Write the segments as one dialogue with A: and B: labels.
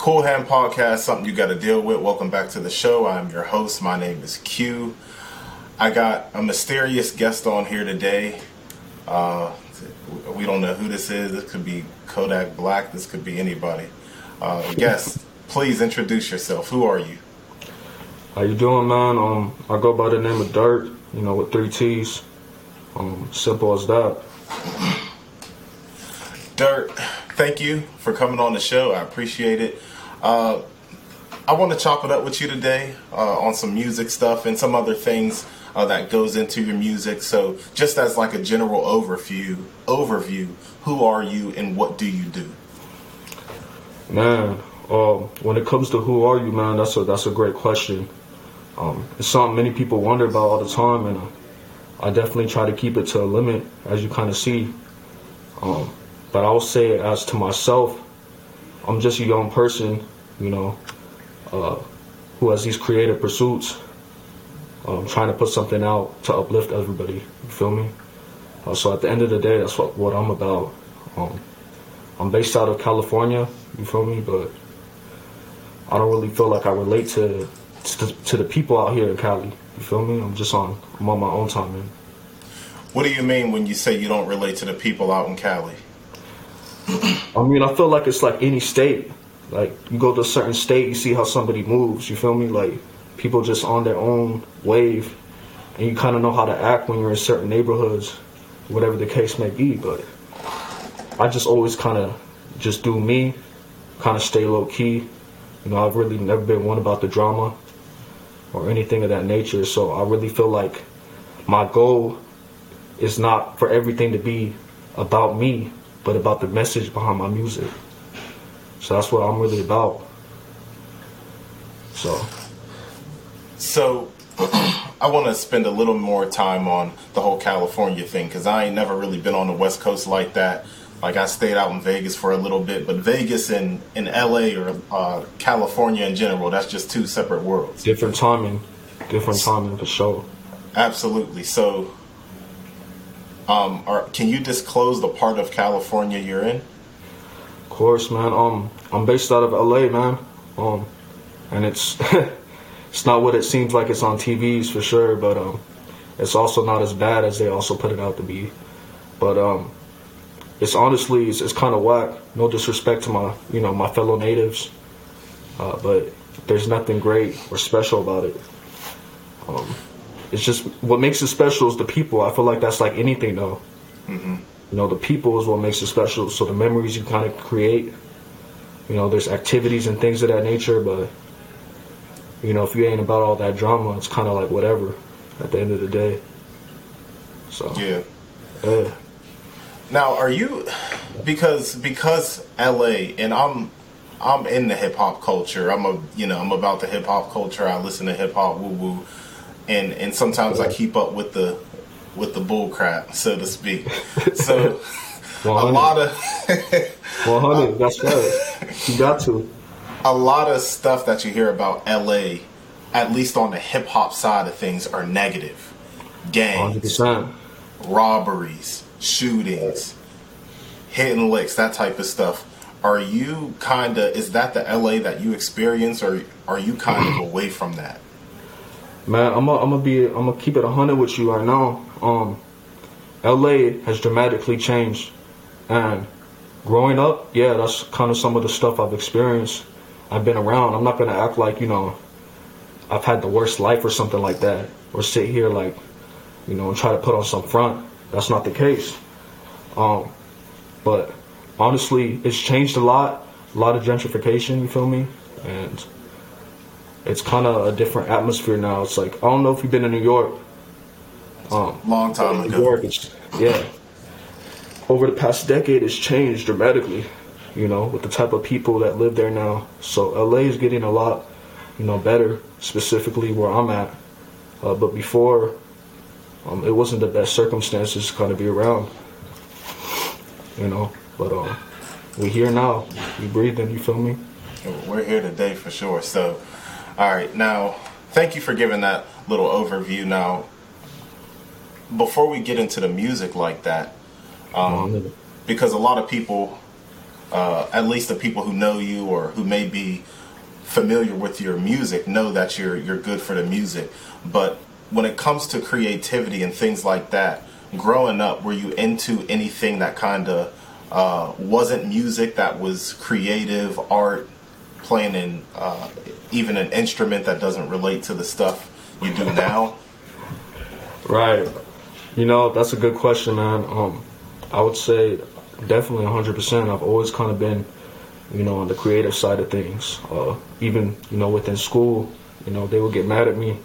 A: Qool Hand Podcast, something you got to deal with. Welcome back to the show. I'm your host. My name is Q. I got a mysterious guest on here today. Uh, we don't know who this is. This could be Kodak Black. This could be anybody. Uh, guest, please introduce yourself. Who are you?
B: How you doing, man? Um, I go by the name of dîRttT. You know, with three T's. Um, simple as that.
A: dîRttT, thank you for coming on the show. I appreciate it. Uh, I want to chop it up with you today uh, on some music stuff and some other things uh, that goes into your music. So, just as like a general overview, overview, who are you and what do you do?
B: Man, um, when it comes to who are you, man, that's a that's a great question. Um, it's something many people wonder about all the time, and I definitely try to keep it to a limit, as you kind of see. Um, but I will say, as to myself, I'm just a young person, you know, uh, who has these creative pursuits, um, trying to put something out to uplift everybody. You feel me? Uh, so at the end of the day, that's what, what I'm about. Um, I'm based out of California, you feel me? But I don't really feel like I relate to to, to the people out here in Cali. You feel me? I'm just on I'm on my own time, man.
A: What do you mean when you say you don't relate to the people out in Cali?
B: I mean, I feel like it's like any state. Like you go to a certain state, you see how somebody moves. You feel me? Like people just on their own wave, and you kind of know how to act when you're in certain neighborhoods, whatever the case may be. But I just always kind of just do me, kind of stay low key. You know, I've really never been one about the drama or anything of that nature. So I really feel like my goal is not for everything to be about me, but about the message behind my music. So that's what I'm really about. So.
A: So, I want to spend a little more time on the whole California thing because I ain't never really been on the West Coast like that. Like I stayed out in Vegas for a little bit, but Vegas and in LA or uh, California in general, that's just two separate worlds.
B: Different timing, different timing for sure.
A: Absolutely. So, um, are, can you disclose the part of California you're in?
B: Course, man. Um, I'm based out of LA, man. Um, and it's it's not what it seems like it's on TVs for sure, but um, it's also not as bad as they also put it out to be. But um, it's honestly it's, it's kind of whack. No disrespect to my you know my fellow natives, uh, but there's nothing great or special about it. Um, it's just what makes it special is the people. I feel like that's like anything though.
A: Mm-hmm.
B: You know, the people is what makes it special. So the memories you kind of create. You know, there's activities and things of that nature, but you know, if you ain't about all that drama, it's kind of like whatever. At the end of the day. So
A: Yeah.
B: yeah.
A: Now, are you because because LA and I'm I'm in the hip hop culture. I'm a you know I'm about the hip hop culture. I listen to hip hop woo woo, and and sometimes I keep up with the with the bull crap, so to speak. So a lot of
B: 100. That's right. You got to.
A: a lot of stuff that you hear about LA, at least on the hip hop side of things, are negative. Gangs,
B: 100%.
A: robberies, shootings, hitting licks, that type of stuff. Are you kind of is that the LA that you experience, or are you kind of away from that?
B: Man, I'm gonna I'm gonna be I'm gonna keep it 100 with you right now. Um, LA has dramatically changed, and growing up, yeah, that's kind of some of the stuff I've experienced. I've been around. I'm not gonna act like you know I've had the worst life or something like that, or sit here like you know and try to put on some front. That's not the case. Um, but honestly, it's changed a lot. A lot of gentrification. You feel me? And it's kind of a different atmosphere now. It's like I don't know if you've been to New York. Um,
A: Long time ago.
B: Yeah. Over the past decade, it's changed dramatically. You know, with the type of people that live there now. So LA is getting a lot, you know, better. Specifically where I'm at. Uh, but before, um, it wasn't the best circumstances to kind of be around. You know, but um, we here now. We breathing. You feel me?
A: We're here today for sure. So, all right, now thank you for giving that little overview. Now, before we get into the music like that, um, because a lot of people uh, at least the people who know you or who may be familiar with your music know that you're you're good for the music. But when it comes to creativity and things like that, growing up, were you into anything that kind of uh, wasn't music that was creative art, playing in uh, even an instrument that doesn't relate to the stuff you do now?
B: Right. You know, that's a good question, man. Um, I would say definitely 100%. I've always kind of been, you know, on the creative side of things. Uh, even, you know, within school, you know, they would get mad at me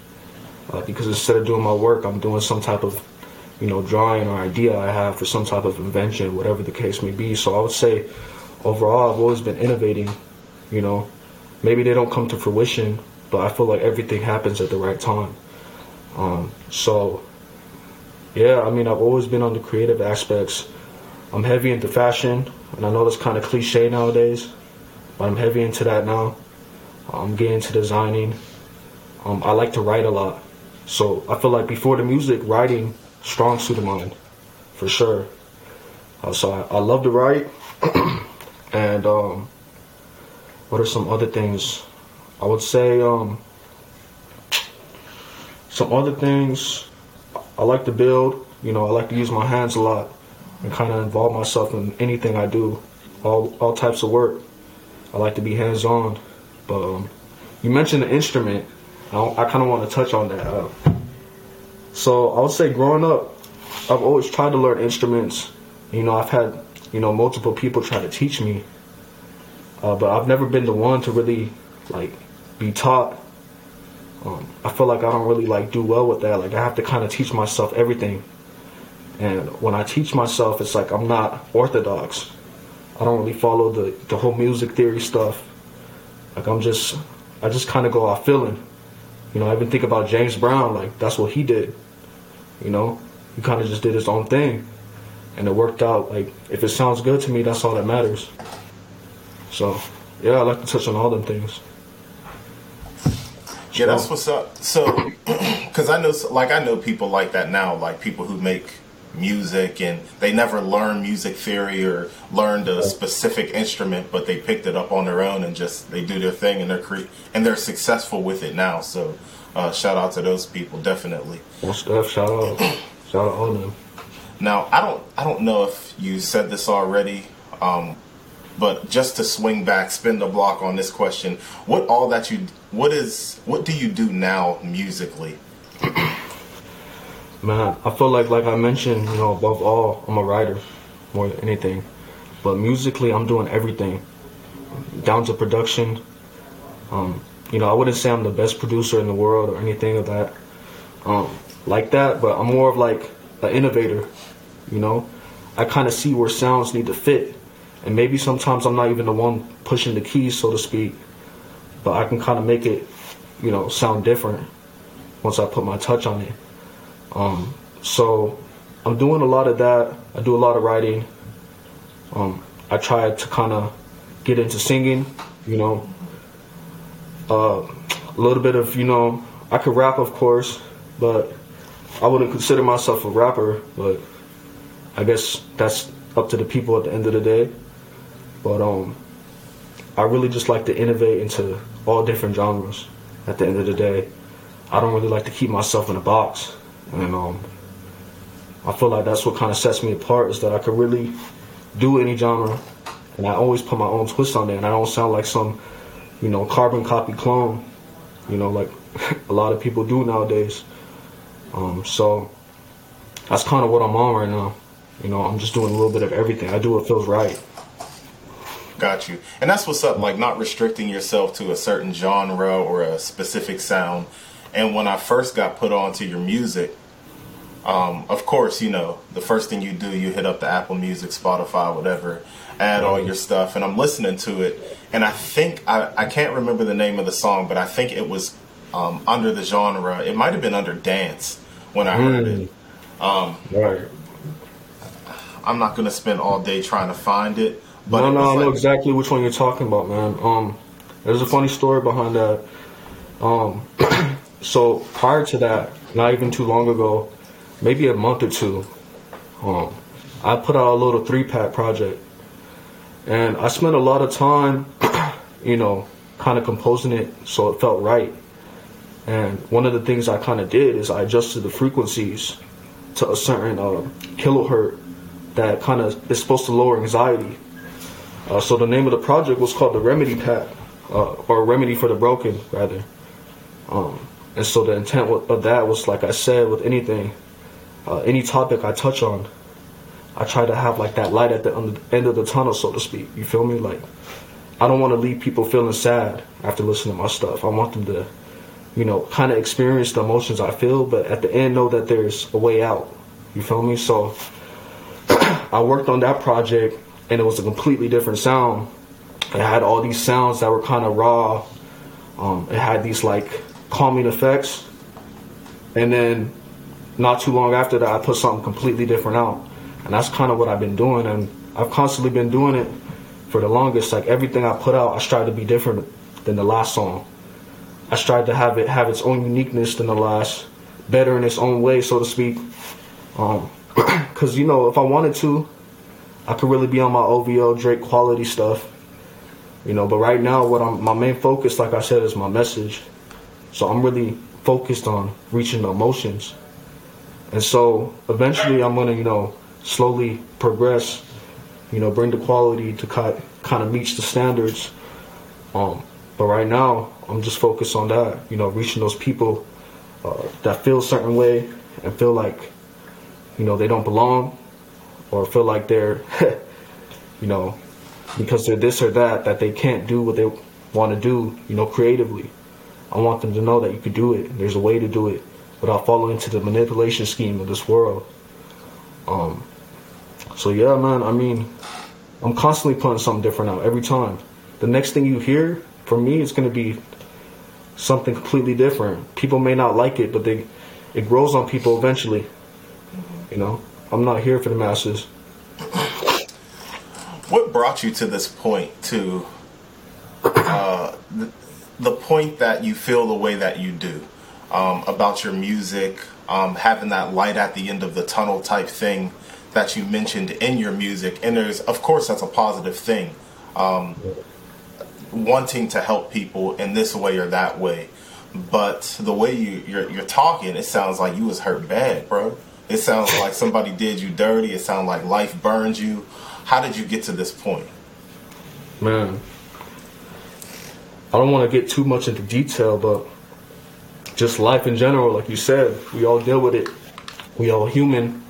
B: uh, because instead of doing my work, I'm doing some type of, you know, drawing or idea I have for some type of invention, whatever the case may be. So I would say overall, I've always been innovating, you know. Maybe they don't come to fruition, but I feel like everything happens at the right time. Um, so, yeah, I mean, I've always been on the creative aspects. I'm heavy into fashion, and I know that's kind of cliche nowadays, but I'm heavy into that now. I'm getting into designing. Um, I like to write a lot, so I feel like before the music, writing strong suit of mine, for sure. Uh, so I, I love to write, and um, what are some other things? I would say um, some other things. I like to build. You know, I like to use my hands a lot and kind of involve myself in anything I do, all all types of work. I like to be hands on. But um, you mentioned the instrument. I, I kind of want to touch on that. Uh, so I would say growing up, I've always tried to learn instruments. You know, I've had you know multiple people try to teach me, uh, but I've never been the one to really like be taught. Um, I feel like I don't really like do well with that. Like I have to kind of teach myself everything. And when I teach myself, it's like I'm not orthodox. I don't really follow the, the whole music theory stuff. Like I'm just, I just kind of go off feeling. You know, I even think about James Brown. Like that's what he did. You know, he kind of just did his own thing, and it worked out. Like if it sounds good to me, that's all that matters. So, yeah, I like to touch on all them things.
A: Yeah, that's what's up. So, because I know, like, I know people like that now, like people who make music and they never learn music theory or learned a specific instrument, but they picked it up on their own and just they do their thing and they're cre- and they're successful with it now. So, uh, shout out to those people, definitely.
B: Well, Steph, shout out, shout out all of them.
A: Now, I don't, I don't know if you said this already, um, but just to swing back, spin the block on this question: What all that you, what is, what do you do now musically?
B: Man, I feel like, like I mentioned, you know, above all, I'm a writer more than anything. But musically, I'm doing everything, down to production. Um, you know, I wouldn't say I'm the best producer in the world or anything of that, um, like that. But I'm more of like an innovator. You know, I kind of see where sounds need to fit, and maybe sometimes I'm not even the one pushing the keys, so to speak. But I can kind of make it, you know, sound different once I put my touch on it. Um, so I'm doing a lot of that. I do a lot of writing. Um, I try to kind of get into singing, you know. Uh, a little bit of, you know, I could rap, of course, but I wouldn't consider myself a rapper. But I guess that's up to the people at the end of the day. But um, I really just like to innovate into all different genres. At the end of the day, I don't really like to keep myself in a box. And um, I feel like that's what kind of sets me apart is that I could really do any genre, and I always put my own twist on it, and I don't sound like some, you know, carbon copy clone, you know, like a lot of people do nowadays. Um, so that's kind of what I'm on right now. You know, I'm just doing a little bit of everything. I do what feels right.
A: Got you. And that's what's up, like not restricting yourself to a certain genre or a specific sound. And when I first got put onto your music, um, of course, you know, the first thing you do, you hit up the Apple Music, Spotify, whatever, add all your stuff, and I'm listening to it. And I think, I, I can't remember the name of the song, but I think it was um, under the genre. It might have been under dance when I heard it. Um,
B: Right.
A: I'm not going to spend all day trying to find it. But
B: no, no, I know
A: like-
B: exactly which one you're talking about, man. Um, there's a funny story behind that. Um, so prior to that, not even too long ago, maybe a month or two, um, I put out a little three pack project, And I spent a lot of time, you know, kind of composing it so it felt right. And one of the things I kind of did is I adjusted the frequencies to a certain uh, kilohertz that kind of is supposed to lower anxiety. Uh, so the name of the project was called the Remedy Pack, uh, or Remedy for the Broken, rather. Um, and so the intent of that was, like I said, with anything, uh, any topic I touch on, I try to have like that light at the end of the tunnel, so to speak. You feel me? Like, I don't want to leave people feeling sad after listening to my stuff. I want them to, you know, kind of experience the emotions I feel, but at the end know that there's a way out. You feel me? So I worked on that project, and it was a completely different sound. It had all these sounds that were kind of raw. Um, it had these like calming effects, and then not too long after that, I put something completely different out, and that's kind of what I've been doing, and I've constantly been doing it for the longest. Like everything I put out, I strive to be different than the last song. I strive to have it have its own uniqueness than the last, better in its own way, so to speak. Um, cause you know, if I wanted to, I could really be on my OVO Drake quality stuff. You know, but right now, what I'm my main focus, like I said, is my message. So I'm really focused on reaching the emotions. And so eventually, I'm gonna, you know, slowly progress. You know, bring the quality to kind of meet the standards. Um, but right now, I'm just focused on that. You know, reaching those people uh, that feel a certain way and feel like you know, they don't belong or feel like they're, you know, because they're this or that, that they can't do what they want to do, you know, creatively. I want them to know that you could do it. There's a way to do it without falling into the manipulation scheme of this world. Um, so yeah, man, I mean, I'm constantly putting something different out every time. The next thing you hear from me is going to be something completely different. People may not like it, but they it grows on people eventually. You know, I'm not here for the masses.
A: What brought you to this point? To uh, the, the, point that you feel the way that you do um, about your music, um, having that light at the end of the tunnel type thing that you mentioned in your music, and there's of course that's a positive thing. Um, wanting to help people in this way or that way, but the way you you're, you're talking, it sounds like you was hurt bad, bro. It sounds like somebody did you dirty. It sounds like life burned you. How did you get to this point?
B: Man, I don't want to get too much into detail, but just life in general, like you said, we all deal with it. We all human.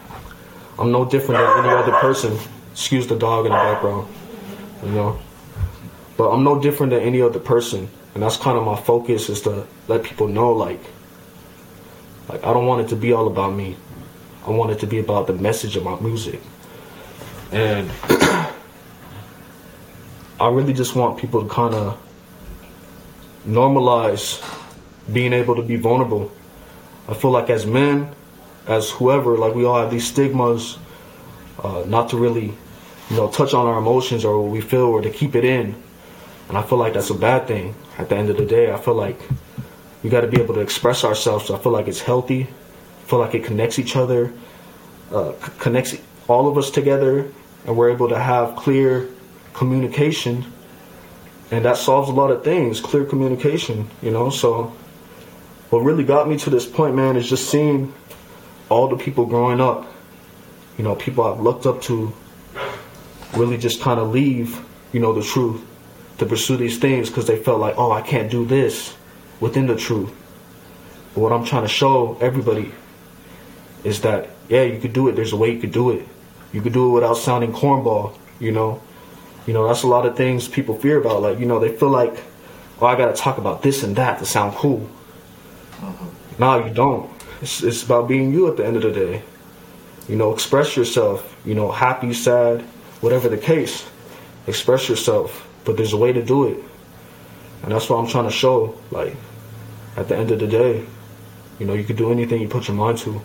B: I'm no different than any other person. Excuse the dog in the background, you know. But I'm no different than any other person, and that's kind of my focus is to let people know, like, like I don't want it to be all about me. I want it to be about the message of my music. And I really just want people to kind of normalize being able to be vulnerable. I feel like as men, as whoever, like we all have these stigmas, uh, not to really, you know, touch on our emotions or what we feel or to keep it in. And I feel like that's a bad thing. At the end of the day, I feel like we got to be able to express ourselves. So I feel like it's healthy feel like it connects each other, uh, connects all of us together, and we're able to have clear communication. And that solves a lot of things, clear communication, you know? So, what really got me to this point, man, is just seeing all the people growing up, you know, people I've looked up to really just kind of leave, you know, the truth to pursue these things because they felt like, oh, I can't do this within the truth. But what I'm trying to show everybody is that yeah, you could do it. There's a way you could do it. You could do it without sounding cornball. You know, you know that's a lot of things people fear about. Like you know, they feel like, oh, I got to talk about this and that to sound cool. Mm-hmm. No, you don't. It's, it's about being you at the end of the day. You know, express yourself. You know, happy, sad, whatever the case. Express yourself. But there's a way to do it. And that's what I'm trying to show. Like, at the end of the day, you know, you could do anything you put your mind to.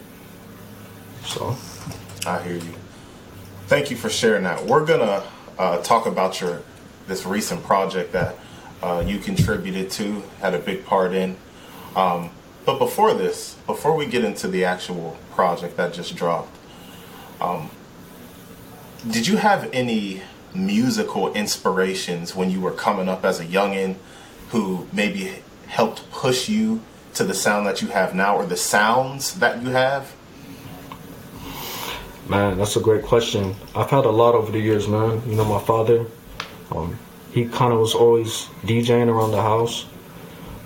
B: So,
A: I hear you. Thank you for sharing that. We're gonna uh, talk about your this recent project that uh, you contributed to, had a big part in. Um, but before this, before we get into the actual project that just dropped, um, did you have any musical inspirations when you were coming up as a youngin who maybe helped push you to the sound that you have now or the sounds that you have?
B: Man, that's a great question. I've had a lot over the years, man. You know, my father, um, he kind of was always DJing around the house.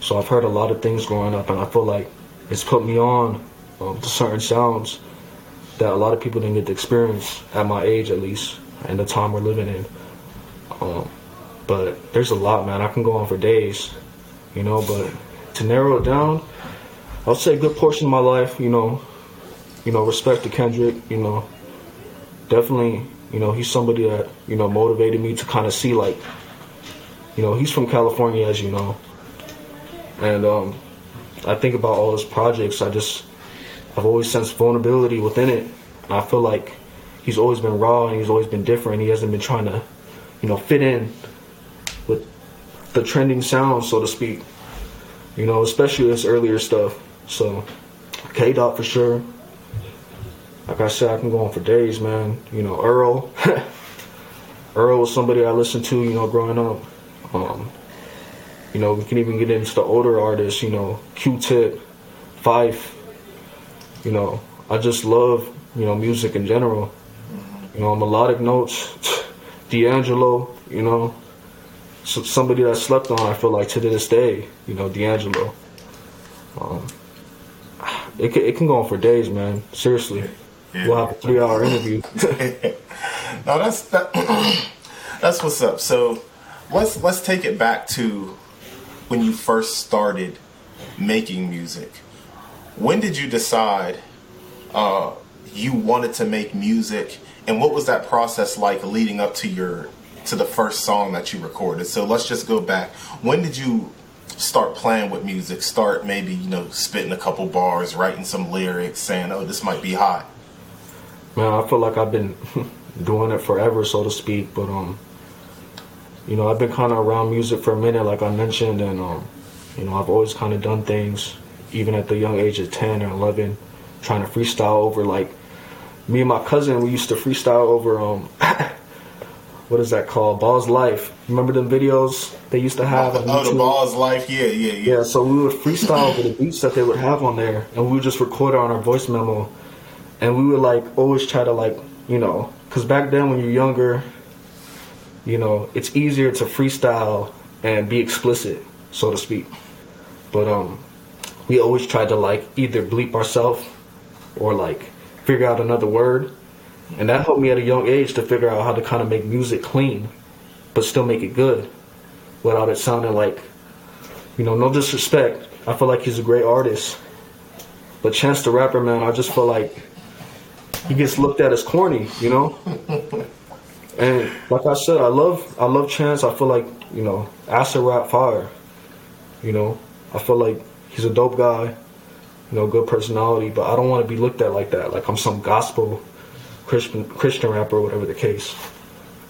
B: So I've heard a lot of things growing up, and I feel like it's put me on um, to certain sounds that a lot of people didn't get to experience at my age, at least, and the time we're living in. Um, but there's a lot, man. I can go on for days, you know. But to narrow it down, I'll say a good portion of my life, you know, you know, respect to Kendrick, you know, definitely, you know, he's somebody that you know motivated me to kind of see like, you know, he's from California, as you know, and um, I think about all his projects. I just, I've always sensed vulnerability within it. And I feel like he's always been raw and he's always been different. He hasn't been trying to, you know, fit in with the trending sound, so to speak. You know, especially his earlier stuff. So, K Dot for sure. Like I said, I can go on for days, man. You know, Earl. Earl was somebody I listened to, you know, growing up. Um, you know, we can even get into the older artists, you know, Q-Tip, Phife. You know, I just love, you know, music in general. You know, melodic notes, D'Angelo, you know, so somebody that I slept on, I feel like to this day, you know, D'Angelo. Um, it, can, it can go on for days, man. Seriously. Yeah. We'll have a three hour interview.
A: no, that's that, that's what's up. So let's let's take it back to when you first started making music. When did you decide uh, you wanted to make music, and what was that process like leading up to your to the first song that you recorded? So let's just go back. When did you start playing with music? Start maybe you know spitting a couple bars, writing some lyrics, saying, "Oh, this might be hot."
B: Man, I feel like I've been doing it forever, so to speak. But um, you know, I've been kind of around music for a minute, like I mentioned, and um, you know, I've always kind of done things, even at the young age of ten or eleven, trying to freestyle over like me and my cousin. We used to freestyle over um, what is that called? Ballislife. Remember them videos they used to have?
A: Oh, oh the Ballislife, yeah, yeah, yeah.
B: Yeah, so we would freestyle over the beats that they would have on there, and we would just record it on our voice memo, and we would like always try to like you know, because back then when you're younger you know, it's easier to freestyle and be explicit, so to speak. But um, we always tried to like either bleep ourselves or like figure out another word, and that helped me at a young age to figure out how to kind of make music clean, but still make it good, without it sounding like, you know, no disrespect. I feel like he's a great artist, but Chance the Rapper, man, I just feel like he gets looked at as corny, you know. And like I said, I love I love Chance. I feel like you know, acid rap fire. You know, I feel like he's a dope guy. You know, good personality, but I don't want to be looked at like that. Like I'm some gospel Christian Christian rapper, whatever the case.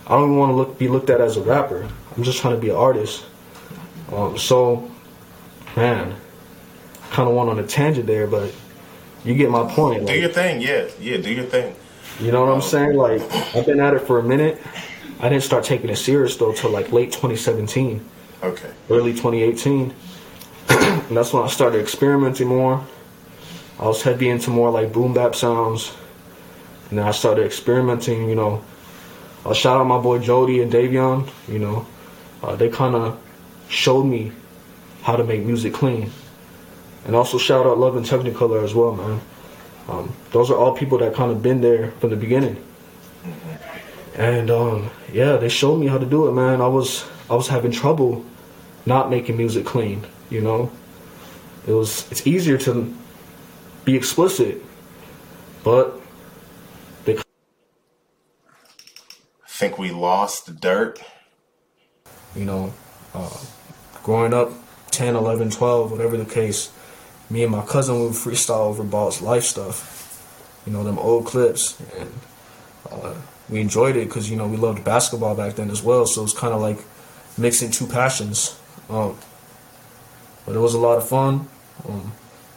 B: I don't even want to look be looked at as a rapper. I'm just trying to be an artist. Um, so, man, kind of went on a tangent there, but you get my point.
A: Do your thing, yeah, yeah, do your thing.
B: You know what I'm saying? Like I've been at it for a minute. I didn't start taking it serious though till like late 2017.
A: Okay.
B: Early 2018. and that's when I started experimenting more. I was heavy into more like boom bap sounds. And then I started experimenting, you know. I'll shout out my boy Jody and Davion, you know. Uh, they kind of showed me how to make music clean. And also shout out Love and Technicolor as well, man. Um, those are all people that kind of been there from the beginning. And um, yeah, they showed me how to do it, man. I was I was having trouble not making music clean. You know, it was it's easier to be explicit, but they. I
A: think we lost the dirt.
B: You know, uh, growing up 10, 11, 12, whatever the case, me and my cousin would freestyle over Ballislife stuff, you know, them old clips, and uh, we enjoyed it because you know we loved basketball back then as well. So it was kind of like mixing two passions. Um, but it was a lot of fun, um,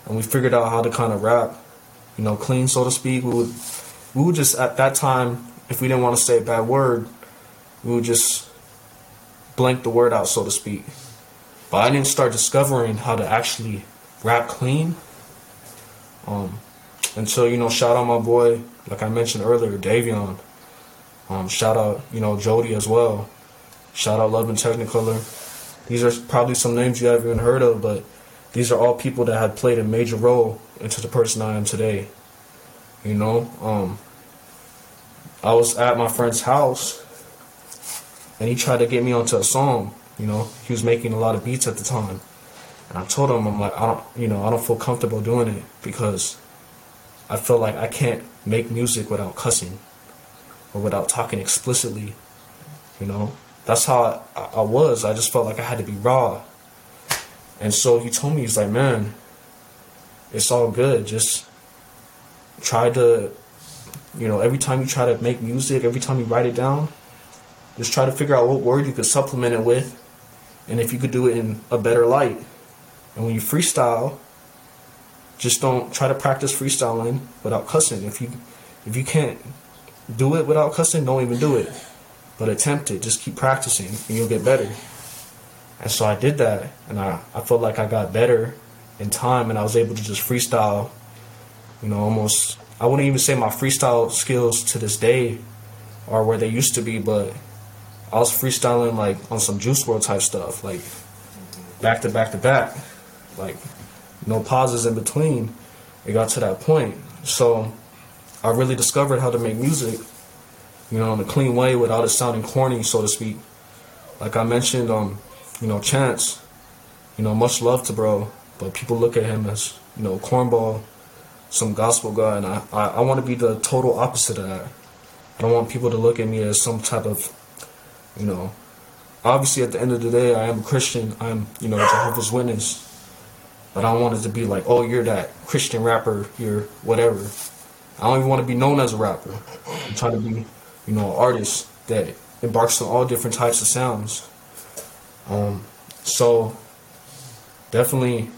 B: and we figured out how to kind of rap, you know, clean so to speak. We would we would just at that time, if we didn't want to say a bad word, we would just blank the word out, so to speak. But I didn't start discovering how to actually rap clean. Um, and so, you know, shout out my boy, like I mentioned earlier, Davion. Um, shout out, you know, Jody as well. Shout out Love and Technicolor. These are probably some names you haven't even heard of, but these are all people that have played a major role into the person I am today. You know, um, I was at my friend's house and he tried to get me onto a song. You know, he was making a lot of beats at the time. And I told him, I'm like, I don't, you know, I don't feel comfortable doing it because I feel like I can't make music without cussing or without talking explicitly. You know, that's how I, I was. I just felt like I had to be raw. And so he told me, he's like, man, it's all good. Just try to, you know, every time you try to make music, every time you write it down, just try to figure out what word you could supplement it with and if you could do it in a better light. And when you freestyle, just don't try to practice freestyling without cussing. If you if you can't do it without cussing, don't even do it. But attempt it. Just keep practicing and you'll get better. And so I did that and I, I felt like I got better in time and I was able to just freestyle, you know, almost I wouldn't even say my freestyle skills to this day are where they used to be, but I was freestyling like on some Juice WRLD type stuff, like back to back to back, like no pauses in between. It got to that point, so I really discovered how to make music, you know, in a clean way without it sounding corny, so to speak. Like I mentioned, um, you know, Chance, you know, much love to bro, but people look at him as you know cornball, some gospel guy, and I I, I want to be the total opposite of that. I don't want people to look at me as some type of you know, obviously at the end of the day, I am a Christian. I'm, you know, Jehovah's Witness. But I don't want it to be like, oh, you're that Christian rapper. You're whatever. I don't even want to be known as a rapper. I'm trying to be, you know, an artist that embarks on all different types of sounds. Um, so definitely,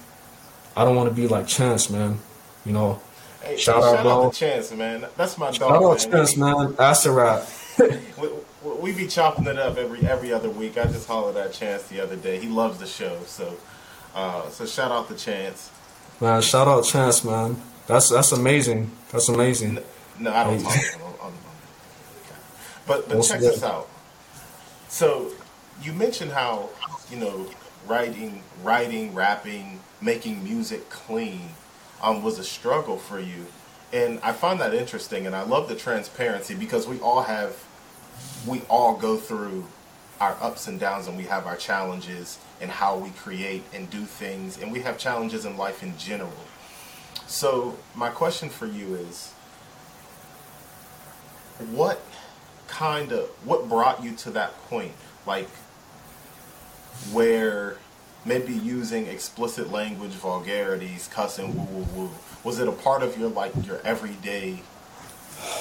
B: I don't want to be like Chance, man. You know,
A: Hey, shout, shout out, out to Chance, man. That's my dog. Shout
B: out man. Chance, man. Acid rap.
A: we be chopping it up every every other week. I just hollered at Chance the other day. He loves the show, so uh, so shout out to Chance.
B: Man, shout out Chance, man. That's that's amazing. That's amazing.
A: No, no I don't. Amazing. But but check this out. So you mentioned how you know writing, writing, rapping, making music clean um, was a struggle for you, and I find that interesting, and I love the transparency because we all have we all go through our ups and downs and we have our challenges and how we create and do things and we have challenges in life in general. So my question for you is what kind of what brought you to that point like where maybe using explicit language vulgarities cussing woo woo woo was it a part of your like your everyday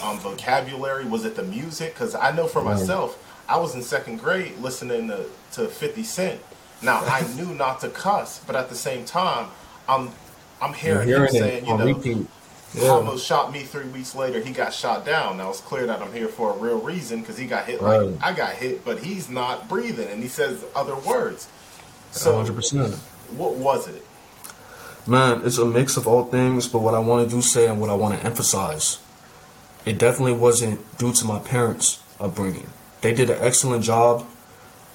A: um, vocabulary? Was it the music? Because I know for myself, I was in second grade listening to, to 50 Cent. Now, I knew not to cuss, but at the same time, I'm I'm hearing, hearing him saying, you know, yeah. almost shot me three weeks later. He got shot down. Now it's clear that I'm here for a real reason because he got hit right. like I got hit, but he's not breathing, and he says other words. So, 100%. What was it?
B: Man, it's a mix of all things, but what I want to do say and what I want to emphasize it definitely wasn't due to my parents' upbringing. They did an excellent job.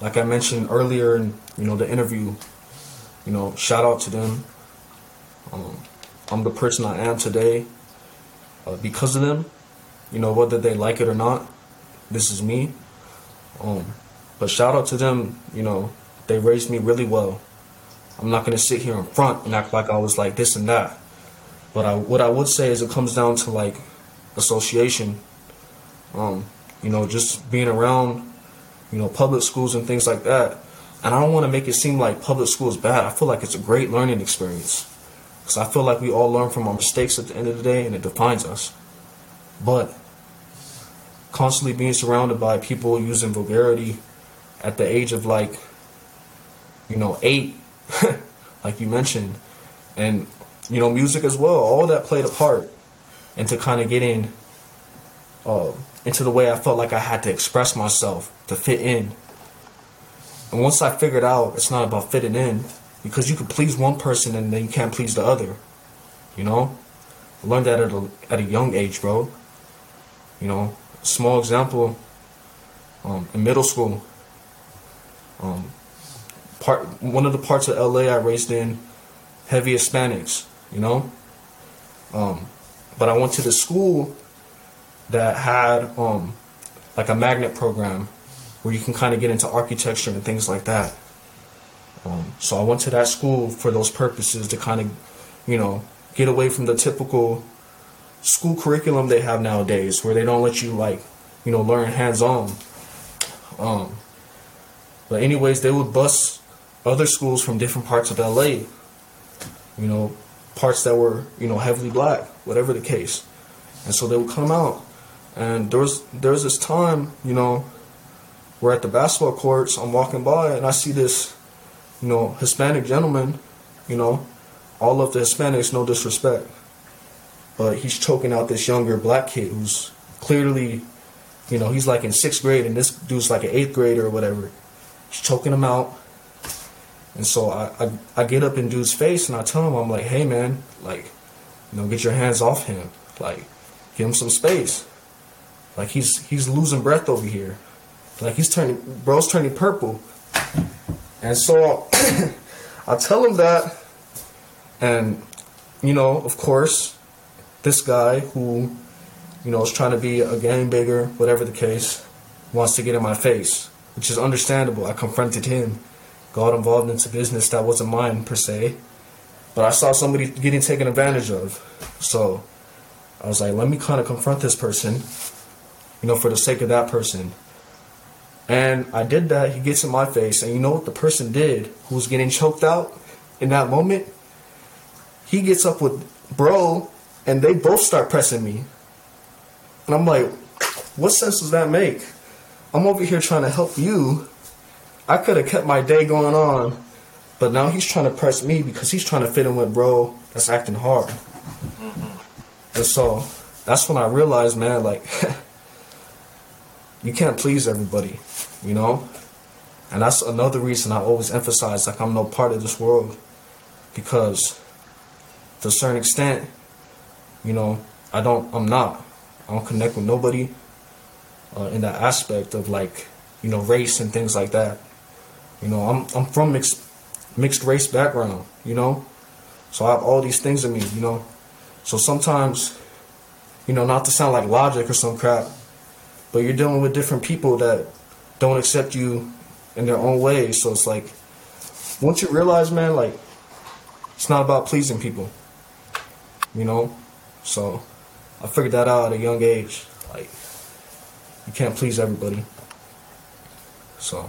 B: Like I mentioned earlier in you know the interview, you know, shout out to them. Um, I'm the person I am today uh, because of them. You know, whether they like it or not, this is me. Um, but shout out to them. You know, they raised me really well. I'm not gonna sit here in front and act like I was like this and that. But I, what I would say is it comes down to like association. Um, you know, just being around, you know, public schools and things like that. And I don't want to make it seem like public school is bad. I feel like it's a great learning experience. Because I feel like we all learn from our mistakes at the end of the day and it defines us. But constantly being surrounded by people using vulgarity at the age of like, you know, eight, like you mentioned, and, you know, music as well, all that played a part into kind of getting uh, into the way I felt like I had to express myself to fit in. And once I figured out it's not about fitting in, because you can please one person and then you can't please the other. You know? I learned that at a, at a young age, bro. You know, small example, um, in middle school, um, part one of the parts of LA I raised in, heavy Hispanics, you know. Um, but I went to the school that had um, like a magnet program where you can kind of get into architecture and things like that. Um, so I went to that school for those purposes to kind of, you know, get away from the typical school curriculum they have nowadays, where they don't let you like, you know, learn hands on. Um, but anyways, they would bus other schools from different parts of LA. You know, parts that were you know heavily black, whatever the case, and so they would come out. And there was there was this time, you know, we're at the basketball courts. I'm walking by and I see this, you know, Hispanic gentleman. You know, all of the Hispanics, no disrespect, but he's choking out this younger black kid who's clearly, you know, he's like in sixth grade and this dude's like an eighth grader or whatever. He's choking him out. And so I, I, I get up in dude's face and I tell him, I'm like, hey man, like, you know, get your hands off him. Like, give him some space. Like he's he's losing breath over here. Like he's turning bro's turning purple. And so I tell him that and you know, of course, this guy who, you know, is trying to be a game bigger, whatever the case, wants to get in my face, which is understandable. I confronted him, got involved into business that wasn't mine per se, but I saw somebody getting taken advantage of. So I was like, let me kind of confront this person, you know, for the sake of that person. And I did that. He gets in my face, and you know what the person did who was getting choked out in that moment? He gets up with bro, and they both start pressing me. And I'm like, what sense does that make? I'm over here trying to help you. I could have kept my day going on, but now he's trying to press me because he's trying to fit in with bro that's acting hard. Mm-hmm. And so that's when I realized, man, like, you can't please everybody, you know? And that's another reason I always emphasize, like, I'm no part of this world. Because to a certain extent, you know, I don't, I'm not. I don't connect with nobody uh, in that aspect of, like, you know, race and things like that. You know, I'm, I'm from mixed, mixed race background, you know? So I have all these things in me, you know? So sometimes, you know, not to sound like logic or some crap, but you're dealing with different people that don't accept you in their own way. So it's like, once you realize, man, like, it's not about pleasing people, you know? So I figured that out at a young age. Like, you can't please everybody. So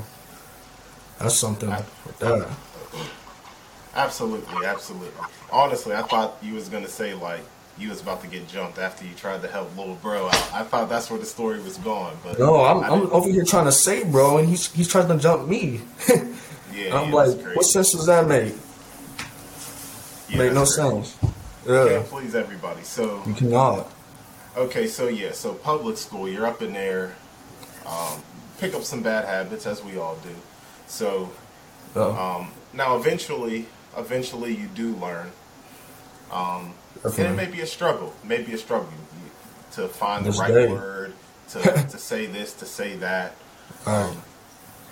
B: that's something with that.
A: Absolutely, absolutely. Honestly, I thought you was gonna say like you was about to get jumped after you tried to help little bro out. I thought that's where the story was going, but
B: No, I'm, I'm over here trying to save bro, and he's he's trying to jump me.
A: yeah,
B: I'm
A: yeah,
B: like, what sense does that make?
A: Yeah,
B: make no
A: crazy.
B: sense. Yeah,
A: Can't please everybody. So
B: you cannot.
A: okay, so yeah, so public school, you're up in there, um, pick up some bad habits as we all do. So um, now eventually, eventually you do learn. Um, and it may be a struggle, maybe a struggle to find the right
B: day.
A: word to, to say this, to say that.
B: Alright.
A: Um,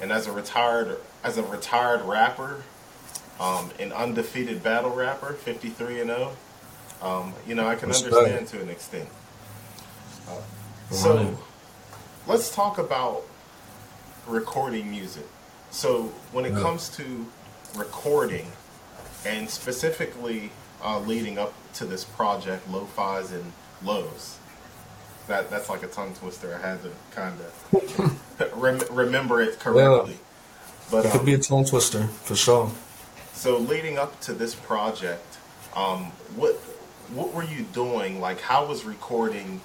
A: and as a retired as a retired rapper, um, an undefeated battle rapper, fifty three and zero, um, you know I can
B: Respect.
A: understand to an extent. Uh, so
B: Right.
A: let's talk about recording music. So when it
B: Yeah.
A: comes to recording, and specifically uh, leading up to this project, Lo-Fi's and Lows, that that's like a tongue twister. I had to kind of rem- remember it correctly. But
B: It could
A: um,
B: be a tongue twister for sure.
A: so leading up to this project, um, what what were you doing? Like, how was recording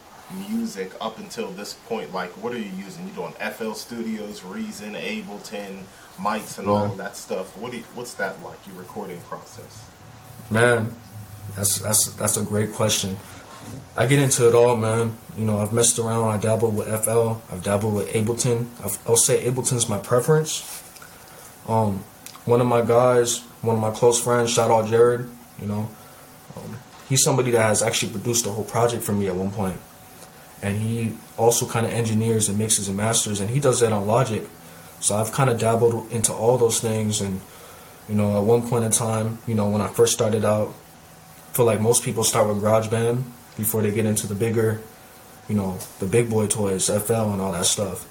A: music up until this point? Like, what are you using? You doing FL Studios, Reason, Ableton, mics, and all
B: Yeah.
A: of that stuff? What do you, what's that like? Your recording process?
B: Man, that's that's that's a great question. I get into it all, man. You know, I've messed around. I dabbled with FL. I've dabbled with Ableton. I've, I'll say Ableton's my preference. Um, one of my guys, one of my close friends, shout out Jared. You know, um, he's somebody that has actually produced a whole project for me at one point, and he also kind of engineers and mixes and masters, and he does that on Logic. So I've kind of dabbled into all those things, and you know, at one point in time, you know, when I first started out, I feel like most people start with GarageBand before they get into the bigger, you know, the big boy toys, FL and all that stuff.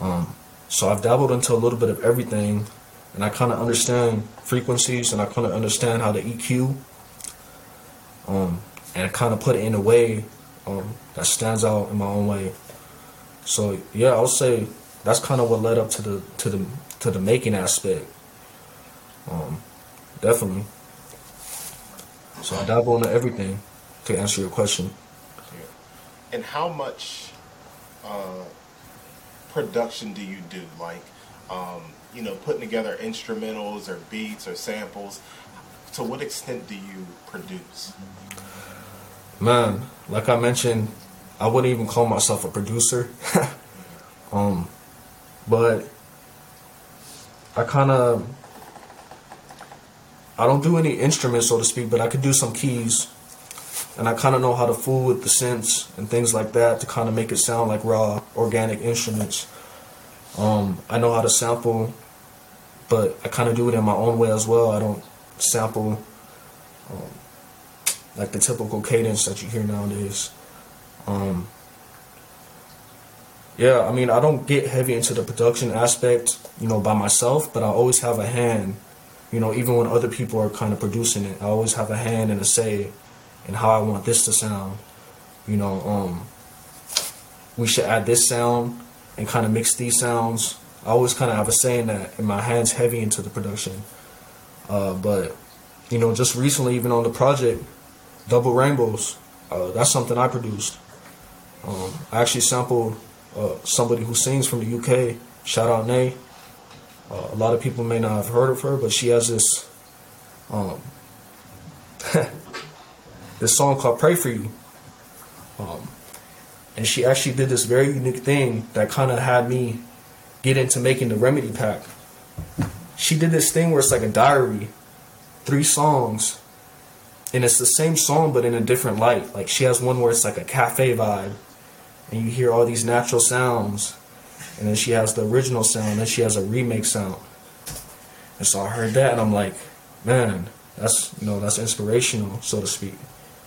B: Um, so I've dabbled into a little bit of everything, and I kind of understand frequencies, and I kind of understand how to EQ, um, and kind of put it in a way um, that stands out in my own way. So yeah, I'll say that's kind of what led up to the to the to the making aspect. Um, definitely. So I dabble into everything to answer your question.
A: And how much uh, production do you do? Like, um, you know, putting together instrumentals or beats or samples. To what extent do you produce?
B: Man, like I mentioned, I wouldn't even call myself a producer. um, but I kind of I don't do any instruments, so to speak, but I could do some keys, and I kind of know how to fool with the synths and things like that to kind of make it sound like raw, organic instruments. Um, I know how to sample, but I kind of do it in my own way as well. I don't sample um, like the typical cadence that you hear nowadays. Um, yeah, I mean, I don't get heavy into the production aspect, you know, by myself, but I always have a hand, you know, even when other people are kind of producing it, I always have a hand and a say in how I want this to sound. You know, um, we should add this sound and kind of mix these sounds. I always kind of have a say in that, and my hands heavy into the production. Uh, but you know, just recently, even on the project, Double Rainbows, uh, that's something I produced. Um, I actually sampled uh, somebody who sings from the UK. Shout out Nay. Uh, a lot of people may not have heard of her, but she has this um, this song called "Pray for You," um, and she actually did this very unique thing that kind of had me get into making the Remedy pack. She did this thing where it's like a diary, three songs, and it's the same song but in a different light. Like she has one where it's like a cafe vibe and you hear all these natural sounds. And then she has the original sound, and then she has a remake sound. And so I heard that, and I'm like, man, that's you know that's inspirational, so to speak.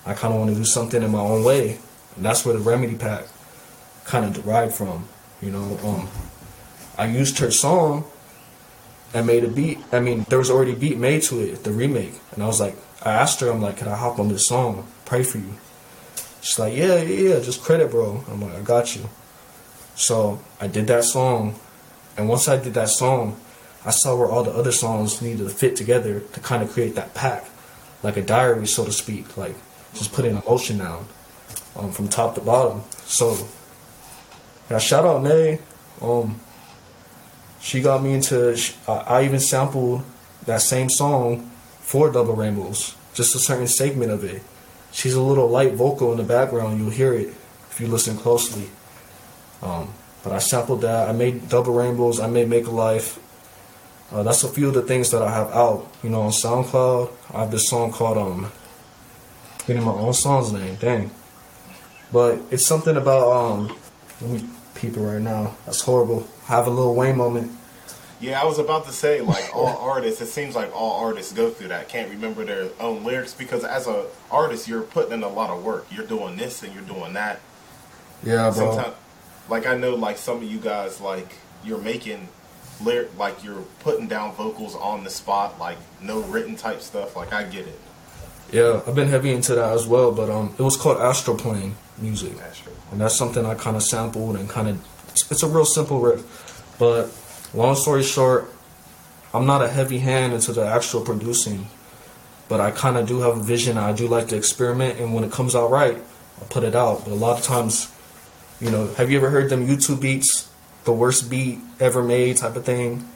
B: I kind of want to do something in my own way, and that's where the Remedy Pack kind of derived from. You know, um, I used her song and made a beat. I mean, there was already beat made to it, the remake, and I was like, I asked her, I'm like, can I hop on this song? Pray for you. She's like, yeah, yeah, yeah, just credit, bro. I'm like, I got you. So I did that song, and once I did that song, I saw where all the other songs needed to fit together to kind of create that pack, like a diary, so to speak, like just putting emotion down um, from top to bottom. So, yeah, shout out Nay. Um, she got me into. I even sampled that same song for Double Rainbows, just a certain segment of it she's a little light vocal in the background. You'll hear it if you listen closely. Um, but I sampled that. I made double rainbows. I made Make a Life. Uh, that's a few of the things that I have out. You know, on SoundCloud, I have this song called um, getting my own song's name. Dang. But it's something about um. Let me peep it right now. That's horrible. I have a Lil Wayne moment.
A: Yeah, I was about to say like all artists. It seems like all artists go through that. Can't remember their own lyrics because as a artist, you're putting in a lot of work. You're doing this and you're doing that.
B: Yeah, bro.
A: Sometimes, like I know, like some of you guys, like you're making lyric, like you're putting down vocals on the spot, like no written type stuff. Like I get it.
B: Yeah, I've been heavy into that as well, but um, it was called Astroplane music, Astro. and that's something I kind of sampled and kind of. It's, it's a real simple riff, but long story short, I'm not a heavy hand into the actual producing, but I kind of do have a vision. I do like to experiment, and when it comes out right, I put it out. But a lot of times, you know, have you ever heard them YouTube beats, the worst beat ever made type of thing?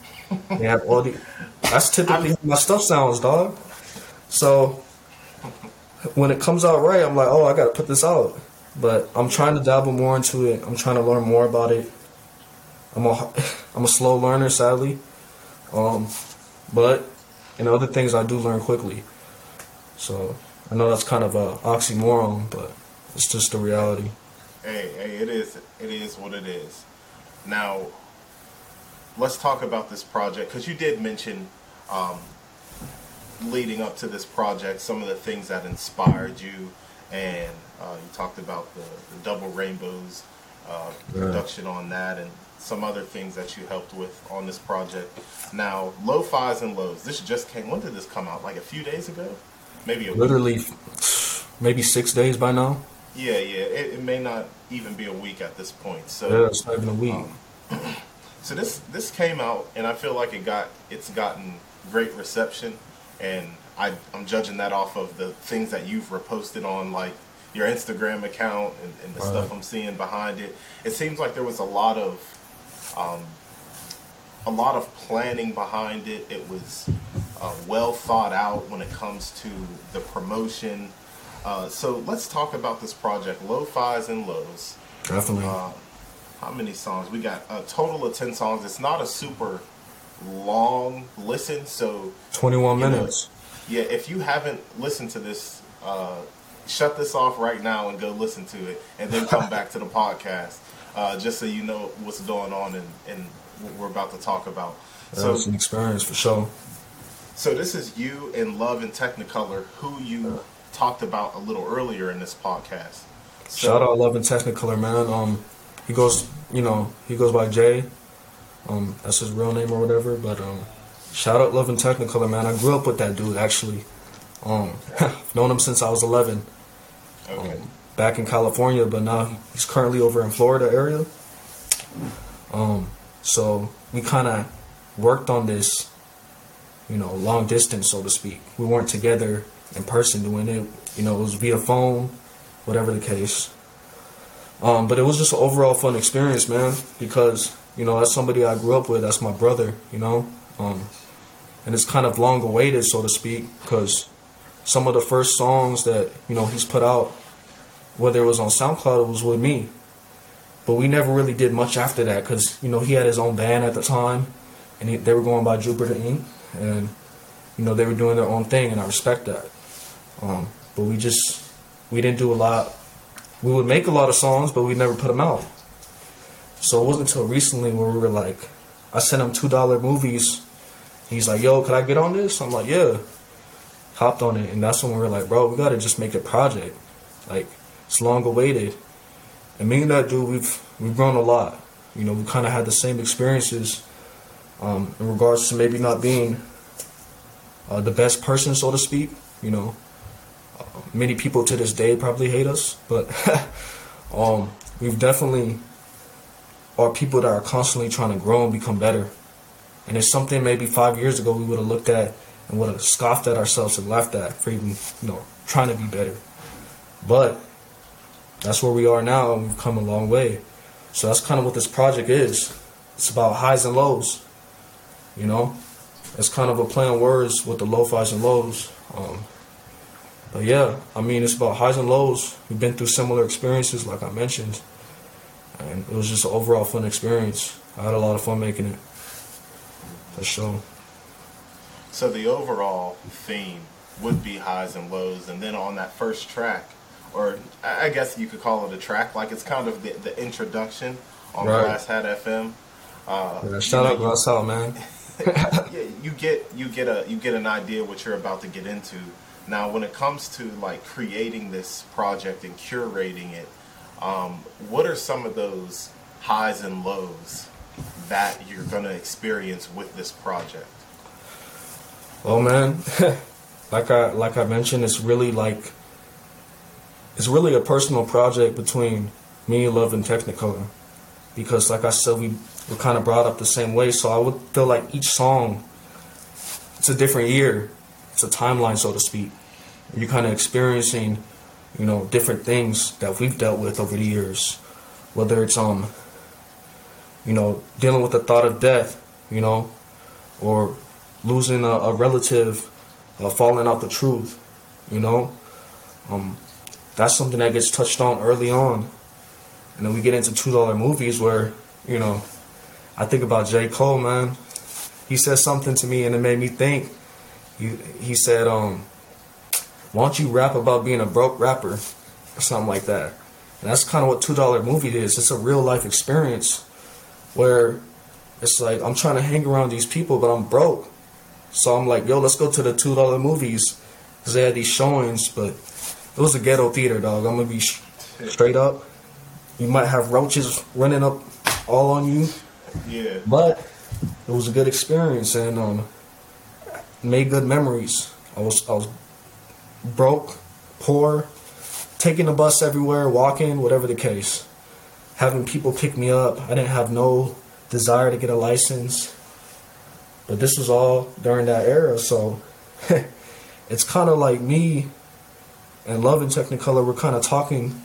B: They have all the. That's typically how my stuff sounds, dog. So, when it comes out right, I'm like, oh, I gotta put this out. But I'm trying to dabble more into it. I'm trying to learn more about it. I'm a I'm a slow learner, sadly. Um, but in other things, I do learn quickly. So I know that's kind of a oxymoron, but it's just the reality.
A: Hey, hey, it is. It is what it is. Now, let's talk about this project because you did mention um, leading up to this project some of the things that inspired you, and uh, you talked about the, the double rainbows uh, production on that, and some other things that you helped with on this project. Now, low fives and lows. This just came. When did this come out? Like a few days ago, maybe a week.
B: Literally, maybe six days by now.
A: Yeah, yeah. It, it may not even be a week at this point. So.
B: Yeah, it's not even a week.
A: So this this came out, and I feel like it got it's gotten great reception, and I I'm judging that off of the things that you've reposted on like your Instagram account and, and the stuff I'm seeing behind it. It seems like there was a lot of um, a lot of planning behind it. It was uh, well thought out when it comes to the promotion. Uh, so let's talk about this project, Low Fives and Lows.
B: Definitely.
A: Uh, how many songs? We got a total of 10 songs. It's not a super long listen. So,
B: 21
A: you know,
B: minutes.
A: yeah, if you haven't listened to this, uh, shut this off right now and go listen to it and then come back to the podcast uh, just so you know what's going on and, and what we're about to talk about.
B: That
A: So,
B: was an experience for sure.
A: so this is you in Love and Technicolor, who you talked about a little earlier in this podcast. So,
B: Shout out Love and Technicolor, man. Um, he goes, you know, he goes by Jay. Um, that's his real name or whatever. But um, shout out Love and Technicolor, man. I grew up with that dude actually. Um, known him since I was 11.
A: Okay.
B: Um, back in California, but now he's currently over in Florida area. Um, so we kind of worked on this, you know, long distance, so to speak. We weren't together in person doing it. You know, it was via phone, whatever the case. Um, but it was just an overall fun experience, man, because you know that's somebody I grew up with. That's my brother, you know, um, and it's kind of long awaited, so to speak, because some of the first songs that you know he's put out, whether it was on SoundCloud, it was with me. But we never really did much after that because you know he had his own band at the time, and he, they were going by Jupiter Inc. and you know they were doing their own thing, and I respect that. Um, but we just we didn't do a lot. We would make a lot of songs, but we never put them out. So it wasn't until recently where we were like, I sent him two dollar movies. He's like, "Yo, could I get on this?" I'm like, "Yeah." Hopped on it, and that's when we were like, "Bro, we gotta just make a project. Like, it's long awaited." And me and that dude, we've we've grown a lot. You know, we kind of had the same experiences um, in regards to maybe not being uh, the best person, so to speak. You know, many people to this day probably hate us, but um, we've definitely are people that are constantly trying to grow and become better. And it's something maybe five years ago we would have looked at and would have scoffed at ourselves and laughed at for even, you know, trying to be better. But that's where we are now and we've come a long way. So that's kind of what this project is. It's about highs and lows. You know? It's kind of a play on words with the low fives and lows. Um, yeah, I mean, it's about highs and lows. We've been through similar experiences, like I mentioned. And it was just an overall fun experience. I had a lot of fun making it. For sure.
A: So the overall theme would be highs and lows, and then on that first track, or I guess you could call it a track, like it's kind of the, the introduction on
B: Right.
A: Glass Hat FM. Uh,
B: Yeah, shout out, Glass out, man.
A: yeah, you get you get a you get an idea what you're about to get into. Now, when it comes to like creating this project and curating it, um, what are some of those highs and lows that you're to experience with this project?
B: Oh man, like I like I mentioned, it's really like it's really a personal project between me, Love, and Technicolor. Because, like I said, we were kind of brought up the same way. So I would feel like each song, it's a different year. It's a timeline, so to speak. You're kind of experiencing, you know, different things that we've dealt with over the years. Whether it's um, you know, dealing with the thought of death, you know, or losing a, a relative, uh, falling out the truth, you know, um, that's something that gets touched on early on. And then we get into two dollar movies where, you know, I think about J. Cole, man. He said something to me and it made me think. He he said, um, why don't you rap about being a broke rapper? Or something like that. And that's kind of what two dollar movie is. It's a real life experience where it's like I'm trying to hang around these people, but I'm broke. So I'm like, yo, let's go to the two dollar movies because they had these showings, but it was a ghetto theater, dog. I'm gonna be sh- straight up. You might have roaches running up all on you,
A: Yeah.
B: but it was a good experience and um, made good memories. I was I was broke, poor, taking the bus everywhere, walking, whatever the case. Having people pick me up. I didn't have no desire to get a license. But this was all during that era, so it's kind of like me and Love and Technicolor were kind of talking,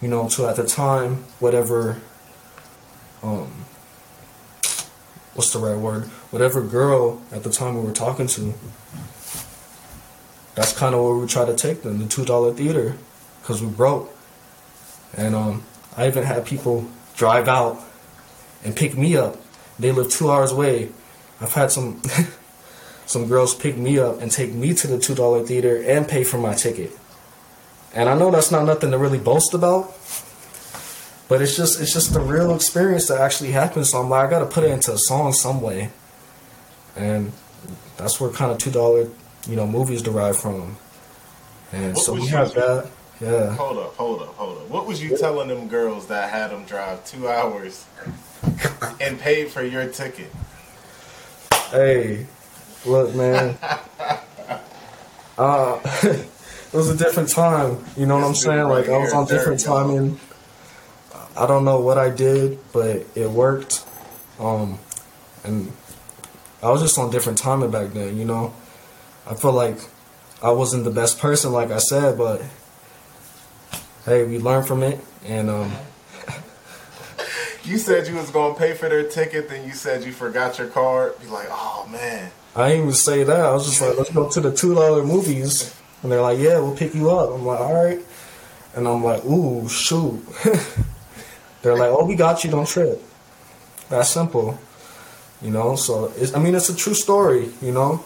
B: you know, to at the time whatever, um, what's the right word? Whatever girl at the time we were talking to. That's kind of where we try to take them, the two dollar theater, because we broke. And um, I even had people drive out and pick me up. They live two hours away. I've had some some girls pick me up and take me to the two dollar theater and pay for my ticket. And I know that's not nothing to really boast about, but it's just it's just the real experience that actually happened. So I'm like, I gotta put it into a song some way, and that's where kind of two dollar you know movies derive from. And
A: What
B: so we have that. Yeah.
A: Hold up, hold up, hold up. What was you telling them girls that had them drive two hours and paid for your ticket?
B: Hey, look, man. uh, it was a different time. You know what I'm saying? Like I was on different timing. I don't know what I did, but it worked. Um, and I was just on different timing back then. You know, I feel like I wasn't the best person, like I said, but hey, we learned from it, and um,
A: You said you was gonna pay for their ticket, then you said you forgot your card. Be like, oh man.
B: I didn't even say that. I was just like, let's go to the two dollar movies, and they're like, yeah, we'll pick you up. I'm like, all right, and I'm like, ooh, shoot. they're like, oh, we got you. Don't trip. That's simple, you know. So it's, I mean, it's a true story, you know.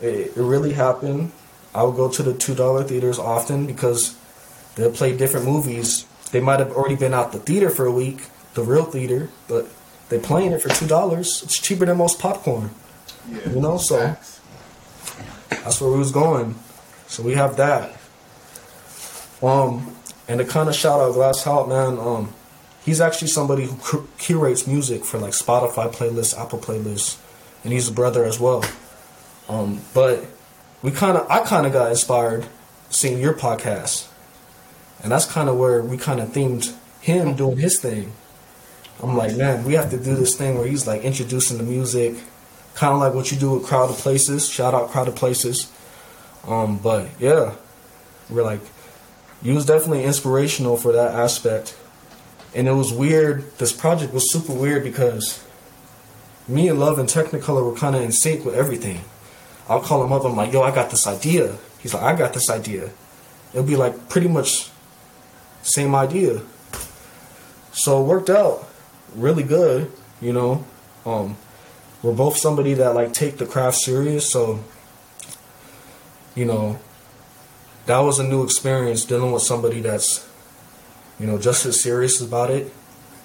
B: It, it really happened. I would go to the two dollar theaters often because they'll play different movies. They might have already been out the theater for a week, the real theater, but they're playing it for two dollars. It's cheaper than most popcorn.
A: Yeah.
B: You know, so- That's where we was going. So we have that. Um, and to kind of shout out Glass Hout, man. Um, he's actually somebody who cur- curates music for like Spotify playlists, Apple playlists, and he's a brother as well. Um, but we kind of, I kind of got inspired seeing your podcast, and that's kind of where we kind of themed him doing his thing. I'm like, man, we have to do this thing where he's like introducing the music, kind of like what you do with Crowded Places. Shout out Crowded Places. Um, but yeah, we're like, you was definitely inspirational for that aspect. And it was weird. This project was super weird because me and Love and Technicolor were kind of in sync with everything. I'll call him up. I'm like, yo, I got this idea. He's like, I got this idea. It'll be like pretty much same idea. So it worked out really good, you know. Um, we're both somebody that like take the craft serious, so you know, that was a new experience dealing with somebody that's, you know, just as serious about it.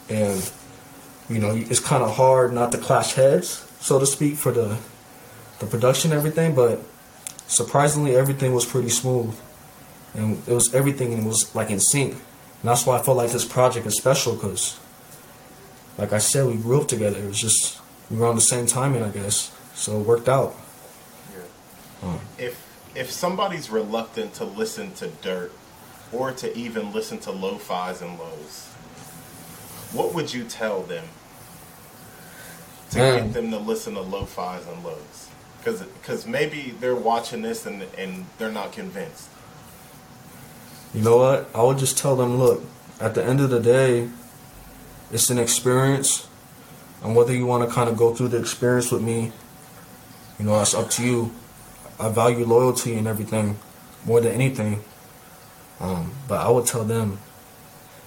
B: And, you know, it's kind of hard not to clash heads, so to speak, for the, the production and everything. But surprisingly, everything was pretty smooth. And it was everything was like in sync. And that's why I felt like this project is special because, like I said, we grew up together. It was just, we were on the same timing, I guess. So it worked out. Um,
A: If if somebody's reluctant to listen to dîRttT or to even listen to lo-fis and lows, what would you tell them to get them to listen to lo-fis and lows? Because maybe they're watching this and and they're not convinced.
B: You know what? I would just tell them, look, at the end of the day, it's an experience. And whether you want to kind of go through the experience with me, you know, that's up to you. I value loyalty and everything. more than anything. Um, but I would tell them,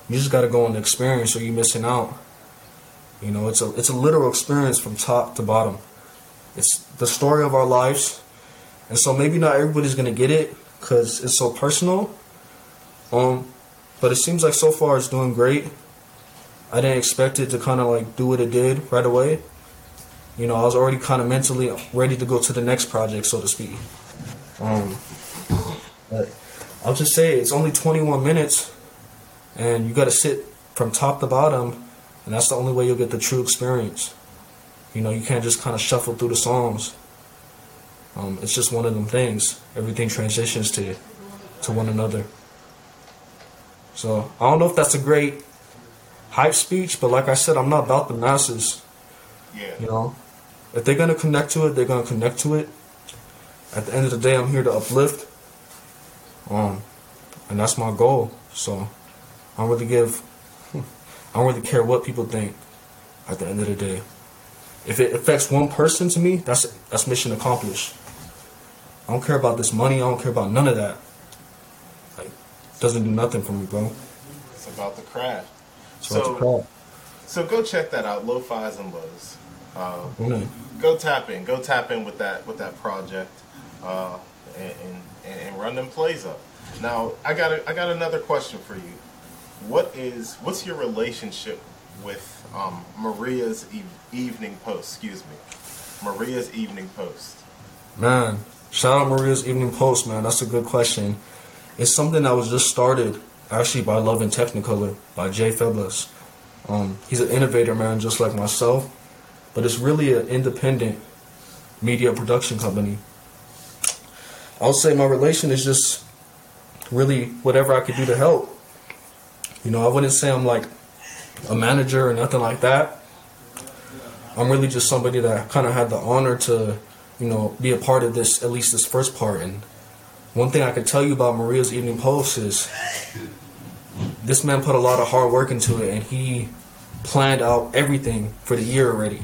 B: you just got to go on the experience, or you're missing out. You know, it's a it's a literal experience from top to bottom. It's the story of our lives, and so maybe not everybody's gonna get it because it's so personal. Um, but it seems like so far it's doing great. I didn't expect it to kind of like do what it did right away. You know, I was already kind of mentally ready to go to the next project, so to speak. Um, but I'll just say it's only 21 minutes, and you got to sit from top to bottom, and that's the only way you'll get the true experience. You know, you can't just kind of shuffle through the songs. Um, it's just one of them things. Everything transitions to to one another. So I don't know if that's a great hype speech, but like I said, I'm not about the masses.
A: Yeah.
B: You know, if they're gonna connect to it, they're gonna connect to it. At the end of the day, I'm here to uplift. Um, and that's my goal. So I don't really give. I don't really care what people think. At the end of the day, if it affects one person to me, that's that's mission accomplished. I don't care about this money. I don't care about none of that. Like, doesn't do nothing for me, bro.
A: It's about the craft.
B: So, it's
A: So,
B: call.
A: so go check that out. Low fives and lows. Uh,
B: Mm.
A: go tap in. Go tap in with that with that project, uh, and, and and run them plays up. Now, I got a, I got another question for you. What is what's your relationship with um, Maria's e- evening post? Excuse me, Maria's evening post.
B: Man, shout out Maria's Evening Post, man. That's a good question. It's something that was just started actually by Love and Technicolor by Jay Feblas. Um, he's an innovator, man, just like myself, but it's really an independent media production company. I would say my relation is just really whatever I could do to help. You know, I wouldn't say I'm like a manager or nothing like that. I'm really just somebody that kind of had the honor to, you know, be a part of this, at least this first part. And one thing I can tell you about Maria's Evening Post is this man put a lot of hard work into it and he planned out everything for the year already.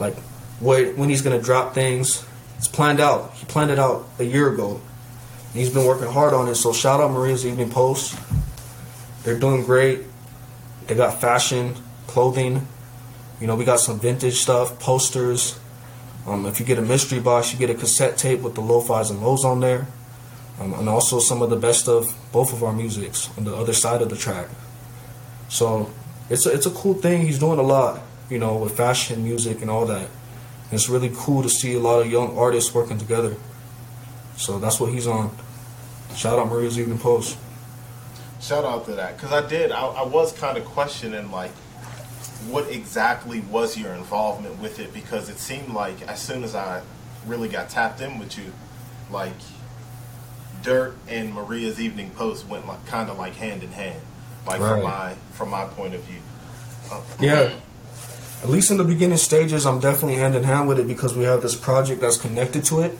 B: Like, what, when he's going to drop things, it's planned out. He planned it out a year ago. And he's been working hard on it. So, shout out Maria's Evening Post. They're doing great. They got fashion, clothing, you know, we got some vintage stuff, posters. Um, if you get a mystery box, you get a cassette tape with the lo-fis and lows on there, um, and also some of the best of both of our musics on the other side of the track. So it's a, it's a cool thing. He's doing a lot, you know, with fashion, music, and all that. And it's really cool to see a lot of young artists working together. So that's what he's on. Shout out Maria's Evening Post.
A: Shout out to that because I did. I, I was kind of questioning like what exactly was your involvement with it because it seemed like as soon as I really got tapped in with you, like dîRttT and Maria's Evening Post went like kind of like hand in hand, like from my from my point of view. Uh,
B: Yeah. At least in the beginning stages, I'm definitely hand in hand with it because we have this project that's connected to it.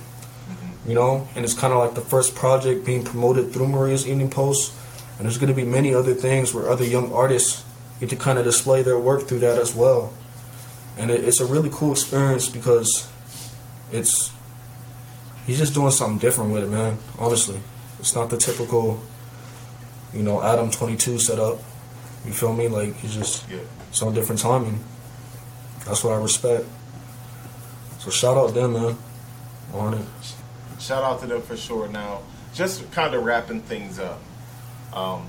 B: You know, and it's kind of like the first project being promoted through Maria's Evening Post. And there's going to be many other things where other young artists get to kind of display their work through that as well. And it, it's a really cool experience because it's he's just doing something different with it, man. Honestly, it's not the typical, you know, Adam 22 setup. You feel me? Like he's just
A: yeah.
B: it's on different timing. That's what I respect. So shout out them, man. On it.
A: Shout out to them for sure. Now, just kind of wrapping things up. Um,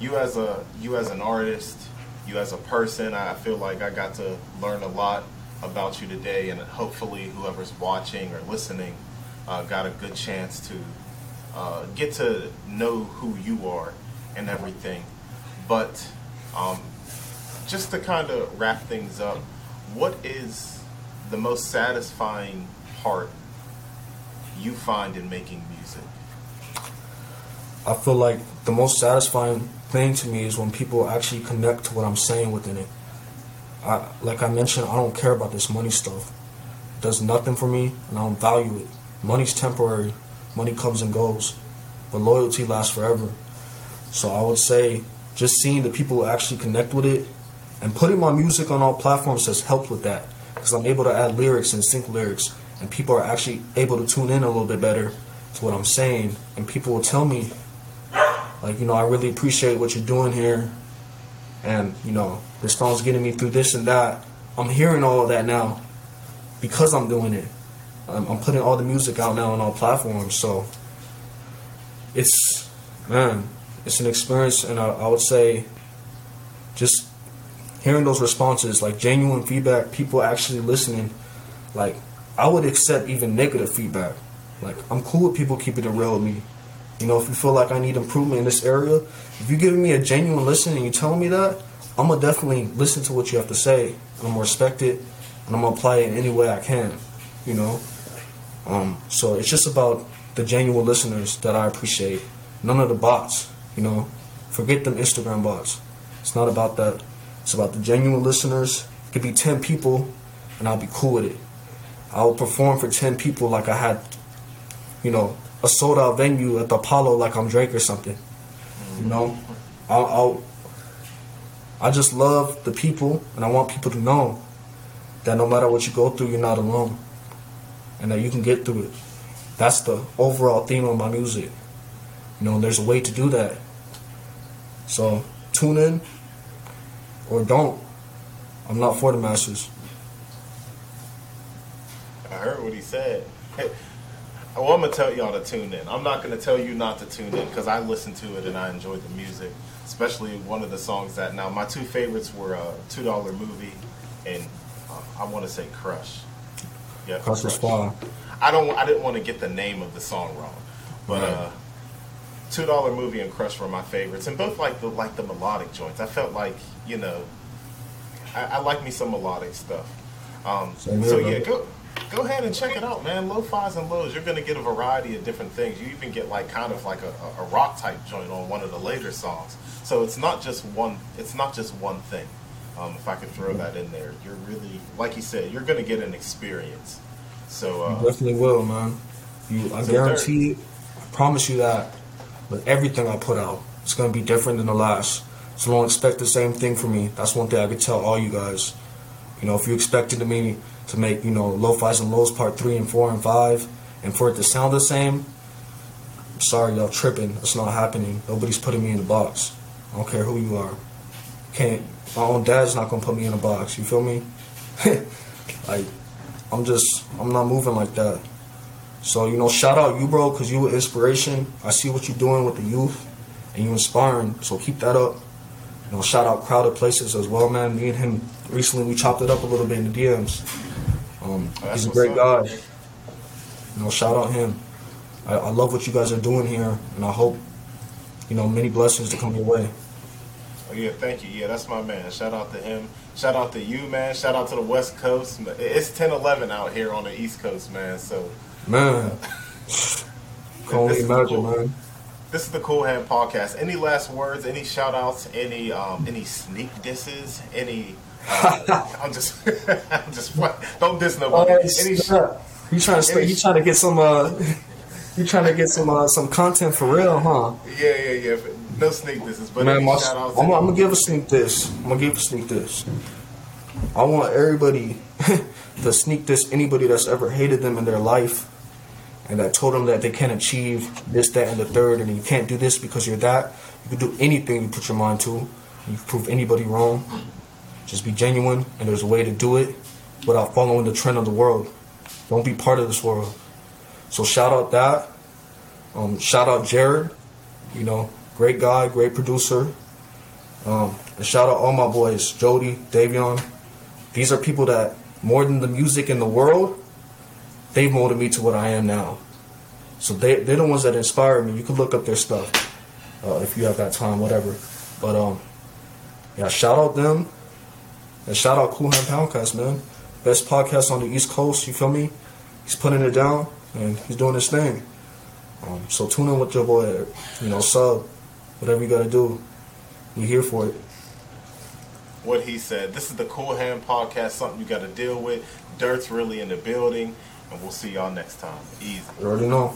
A: you as a you as an artist, you as a person, I feel like I got to learn a lot about you today, and hopefully, whoever's watching or listening uh, got a good chance to uh, get to know who you are and everything. But um, just to kind of wrap things up, what is the most satisfying part you find in making music?
B: I feel like the most satisfying thing to me is when people actually connect to what I'm saying within it. I, like I mentioned, I don't care about this money stuff. It does nothing for me, and I don't value it. Money's temporary. Money comes and goes, but loyalty lasts forever. So I would say just seeing the people who actually connect with it and putting my music on all platforms has helped with that because I'm able to add lyrics and sync lyrics, and people are actually able to tune in a little bit better to what I'm saying, and people will tell me, like, you know, I really appreciate what you're doing here, and you know, this song's getting me through this and that. I'm hearing all of that now because I'm doing it. I'm, I'm putting all the music out now on all platforms, so it's man, it's an experience, and I, I would say just hearing those responses, like genuine feedback, people actually listening, like I would accept even negative feedback. Like I'm cool with people keeping it real with me. You know, if you feel like I need improvement in this area, if you're giving me a genuine listen and you're telling me that, I'm gonna definitely listen to what you have to say. I'm gonna respect it, and I'm gonna apply it in any way I can. You know, um, so it's just about the genuine listeners that I appreciate. None of the bots. You know, forget them Instagram bots. It's not about that. It's about the genuine listeners. It could be ten people, and I'll be cool with it. I'll perform for ten people like I had, you know, a sold out venue at the Apollo like I'm Drake or something. You know, I'll, I'll I just love the people, and I want people to know that no matter what you go through, you're not alone, and that you can get through it. That's the overall theme of my music. You know, there's a way to do that. So tune in or don't. I'm not for the masses.
A: I heard what he said. Well, I'm gonna tell y'all to tune in. I'm not gonna tell you not to tune in because I listened to it and I enjoyed the music, especially one of the songs that. Now, my two favorites were uh, Two Dollar Movie and uh, I want to say Crush.
B: Yeah, Crush was fire.
A: I don't. I didn't want to get the name of the song wrong, but right. uh, Two Dollar Movie and Crush were my favorites, and both like the like the melodic joints. I felt like you know, I, I like me some melodic stuff. Um, so yeah, go go ahead and check it out, man. Lo-fi's and lows, you're gonna get a variety of different things. You even get like kind of like a, a rock type joint on one of the later songs. So it's not just one. It's not just one thing. Um, if I could throw that in there, you're really, like you said, you're gonna get an experience. So uh,
B: you definitely will, man. You, I guarantee. I promise you that. With everything I put out, it's gonna be different than the last. So don't expect the same thing from me. That's one thing I could tell all you guys. You know, if you expected me to make, you know, lo-fi's and lows part three and four and five, and for it to sound the same, I'm sorry, y'all tripping. It's not happening. Nobody's putting me in the box. I don't care who you are. Can't. My own dad's not gonna put me in a box. You feel me? like, I'm just, I'm not moving like that. So you know, shout out you, bro, because you an inspiration. I see what you're doing with the youth, and you inspiring. So keep that up. You know, shout out crowded places as well, man. Me and him recently we chopped it up a little bit in the DMs. Um, oh, he's a great guy. You know, shout out him. I, I love what you guys are doing here, and I hope you know many blessings to come your way.
A: Oh yeah, thank you. Yeah, that's my man. Shout out to him. Shout out to you, man. Shout out to the West Coast. It's 10-11 out here on the East Coast, man. So
B: man, can only imagine, man
A: this is the Qool Hand Podcast. Any last words? Any shout outs? Any um, any sneak disses? Any? Uh, I'm just, I'm just. Don't diss nobody. Oh, any?
B: You trying to? Any, you trying to get some? Uh, you trying to get some uh, some content for real, huh?
A: Yeah, yeah, yeah. No sneak disses, but Man, my, shout outs.
B: I'm, I'm gonna give a sneak this. I'm gonna give a sneak this. I want everybody to sneak this. Anybody that's ever hated them in their life and I told them that they can't achieve this, that, and the third, and you can't do this because you're that. You can do anything you put your mind to. You can prove anybody wrong. Just be genuine, and there's a way to do it without following the trend of the world. Don't be part of this world. So shout out that. Um, shout out Jared. You know, great guy, great producer. Um, and shout out all my boys, Jody, Davion. These are people that more than the music in the world, they molded me to what I am now. So they they're the ones that inspire me. You can look up their stuff uh, if you have that time, whatever. But um, yeah, shout out them and shout out Qool Hand Poundcast, man. Best podcast on the East Coast. You feel me? He's putting it down and he's doing his thing. Um, so tune in with your boy. You know, sub, whatever you gotta do. We're here for it.
A: What he said. This is the Qool Hand Podcast. Something you got to deal with. dîRttT's really in the building and we'll see y'all next time. Easy.
B: Already know.